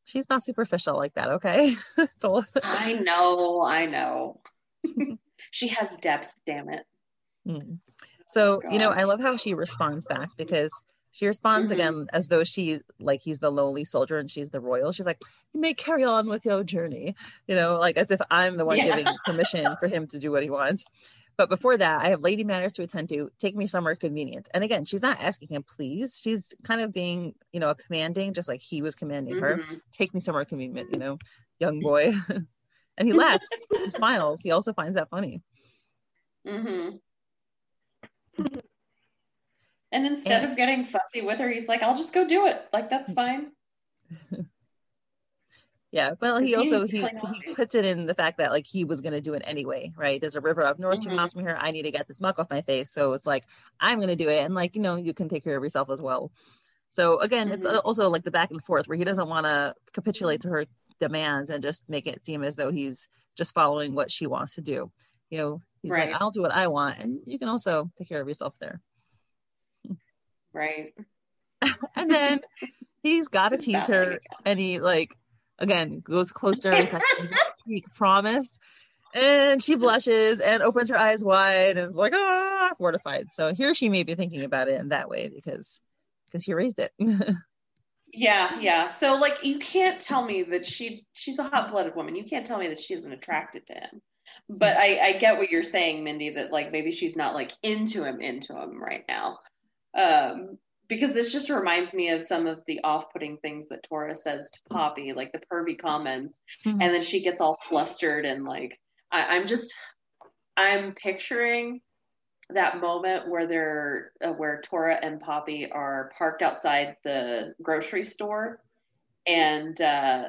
she's not superficial like that, okay? I know, I know. she has depth, damn it. Mm. So, oh, you know, I love how she responds back because she responds mm-hmm. again as though she like he's the lowly soldier and she's the royal. She's like, You may carry on with your journey, you know, like as if I'm the one yeah. giving permission for him to do what he wants. But before that, I have lady matters to attend to. Take me somewhere convenient. And again, she's not asking him, please. She's kind of being, you know, commanding, just like he was commanding mm-hmm. her. Take me somewhere convenient, you know, young boy. and he laughs, he smiles. He also finds that funny. Mm-hmm. And instead and, of getting fussy with her, he's like, "I'll just go do it. Like that's fine." yeah, well, he also he, he puts it in the fact that like he was gonna do it anyway, right? There's a river up north, mm-hmm. two miles from here. I need to get this muck off my face, so it's like I'm gonna do it, and like you know, you can take care of yourself as well. So again, mm-hmm. it's also like the back and forth where he doesn't want to capitulate to her demands and just make it seem as though he's just following what she wants to do. You know, he's right. like, I'll do what I want. And you can also take care of yourself there. Right. and then he's got to tease her. And he, like, again, goes close to her. He's like, promise. And she blushes and opens her eyes wide and is like, ah, mortified. So here she may be thinking about it in that way because because he raised it. Yeah, yeah. So like you can't tell me that she she's a hot-blooded woman. You can't tell me that she isn't attracted to him. But I I get what you're saying, Mindy, that like maybe she's not like into him into him right now. Um because this just reminds me of some of the off-putting things that Tora says to Poppy, like the pervy comments, mm-hmm. and then she gets all flustered and like I, I'm just I'm picturing that moment where they're uh, where Tora and Poppy are parked outside the grocery store, and uh,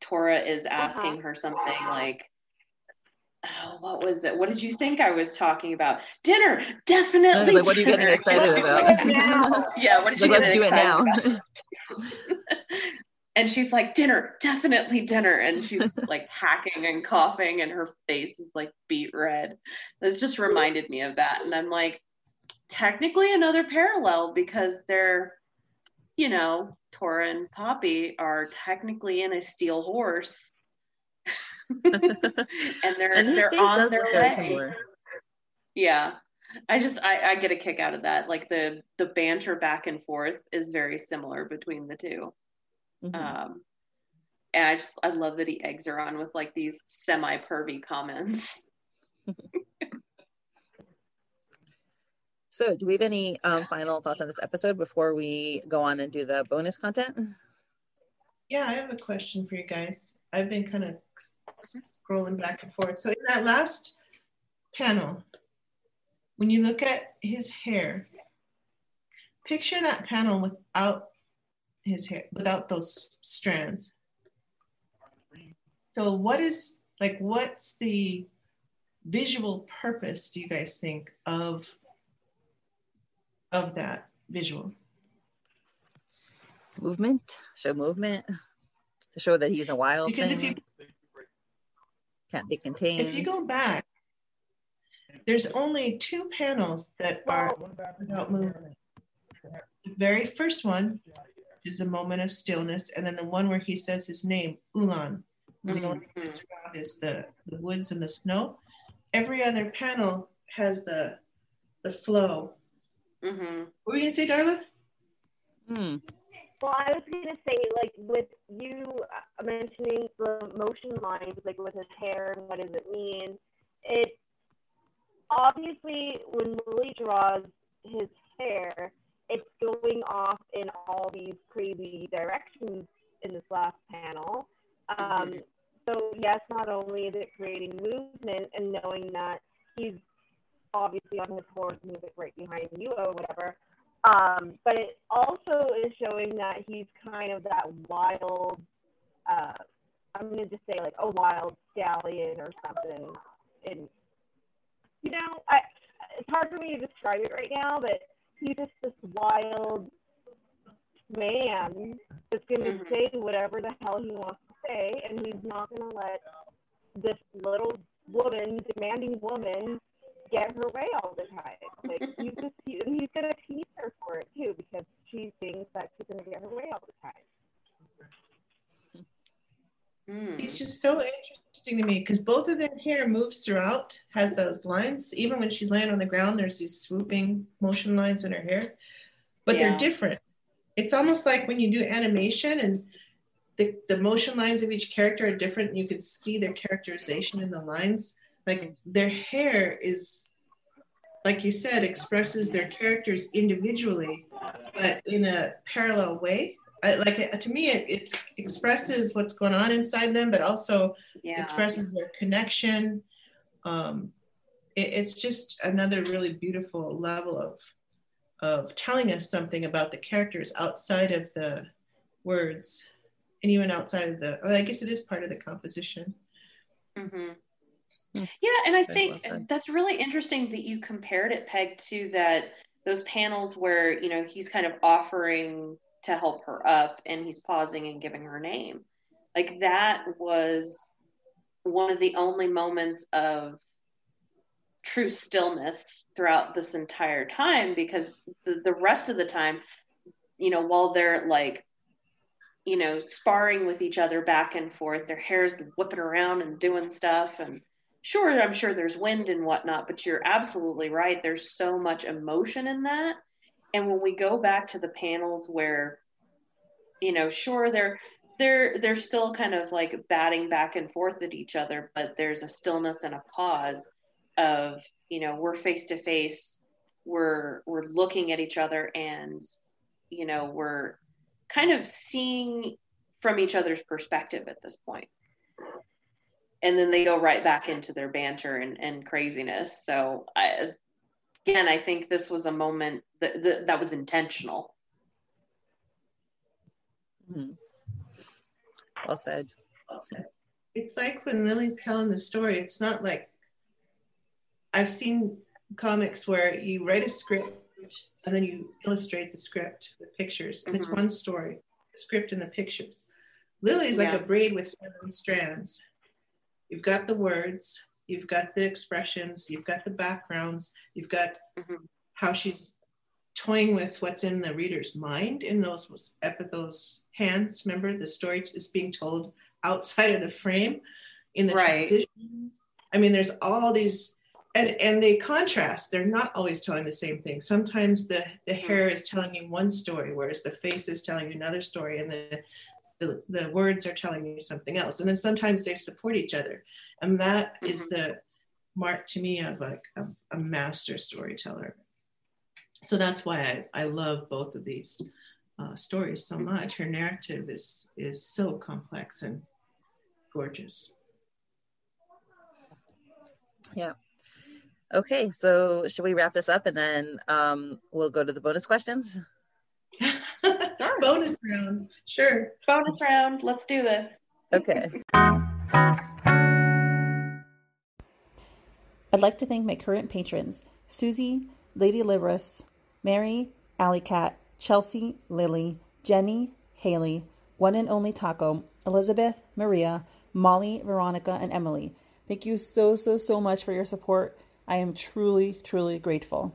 Tora is uh-huh. asking her something like, oh, "What was it? What did you think I was talking about? Dinner, definitely." Like, what are you getting excited about? yeah, what did you Let's do it now. and she's like dinner definitely dinner. And she's like hacking and coughing and her face is like beet red. This just reminded me of that. And i'm like technically another parallel because they're you know tora and poppy are technically in a steel horse. And they're and they're on their way. yeah. I just I, I get a kick out of that. Like the the banter back and forth is very similar between the 2 Mhm. Um, and I just I love that he eggs her on with like these semi pervy comments. So, do we have any um, final thoughts on this episode before we go on and do the bonus content? Yeah, I have a question for you guys. I've been kind of scrolling back and forth. So in that last panel, when you look at his hair, picture that panel without his hair, without those strands. So what is like what's the visual purpose do you guys think of of that visual? Movement, show movement to show that he's a wild Because if you can't be contained. if you go back, there's only two panels that are without movement. The very first one is a moment of stillness, and then the one where he says his name, Ulaan. And the only thing that's around is the, the woods and the snow. Every other panel has the the flow. hmm What were you gonna say, Darla? Hmm. Well, I was gonna say, like, with you uh, mentioning the motion lines, like with his hair and what does it mean? It obviously when Lily draws his hair, it's going off in all these crazy directions in this last panel. Um, Mhm. So yes, not only is it creating movement and knowing that he's obviously on his horse like right behind you or whatever, um, but it also is showing that he's kind of that wild, uh, I'm going to just say like a wild stallion or something. And, you know, I, it's hard for me to describe it right now, but he's just this wild man that's going to Mhm. say whatever the hell he wants to say, and he's not going to let this little woman, demanding woman, get her way all the time. Like he's just he, and he's gonna tease her for it too because she thinks that she's gonna get her way all the time. Mm. It's just so interesting to me because both of their hair moves throughout, has those lines. Even when she's laying on the ground, there's these swooping motion lines in her hair, but Yeah. they're different. It's almost like when you do animation and the, the motion lines of each character are different. And you can see their characterization in the lines. Like mm-hmm. their hair is, like you said, expresses their characters individually, but in a parallel way. I, like to me, it, it expresses what's going on inside them, but also Yeah. expresses their connection. Um, it, it's just another really beautiful level of of telling us something about the characters outside of the words, and even outside of the. Well, I guess it is part of the composition. hmm Hmm. Yeah, and I think well said. that's really interesting that you compared it, Peg, to that those panels where you know he's kind of offering to help her up, and he's pausing and giving her name. Like that was one of the only moments of true stillness throughout this entire time because the, the rest of the time, you know, while they're like you know, sparring with each other back and forth. Their hair's whipping around and doing stuff. And sure, I'm sure there's wind and whatnot, but you're absolutely right. There's so much emotion in that. And when we go back to the panels where, you know, sure, they're they're they're still kind of like batting back and forth at each other, but there's a stillness and a pause of, you know, we're face to face, we're we're looking at each other and, you know, we're kind of seeing from each other's perspective at this. And then they go right back into their banter and, and craziness. So I, again, I think this was a moment that, that, that was intentional. Mhm. Well said. It's like when Lily's telling the story, it's not like I've seen comics where you write a script and then you illustrate the script with pictures, and it's Mhm. one story, the script and the pictures. Lily's like Yeah. a braid with seven strands. You've got the words, you've got the expressions, you've got the backgrounds, you've got Mhm. how she's toying with what's in the reader's mind in those those hands. Remember, the story is being told outside of the frame in the Right. transitions. I mean, there's all these and and they contrast they're not always telling the same thing sometimes the the hair is telling you one story whereas the face is telling you another story and the the, the words are telling you something else. And then sometimes they support each other. And that mm-hmm. is the mark to me of like a, a, master storyteller. So that's why I, I love both of these uh, stories so much. Her narrative is is so complex and gorgeous. Yeah. Okay, so should we wrap this up and then um, we'll go to the bonus questions? Sure. bonus round, sure. Bonus round, let's do this. Okay. I'd like to thank my current patrons Susie, Lady Libris, Mary, Alley Cat, Chelsea, Lily, Jenny, Haley, One and Only Taco, Elizabeth, Maria, Molly, Veronica, and Emily. Thank you so, so, so much for your support. I am truly, truly grateful.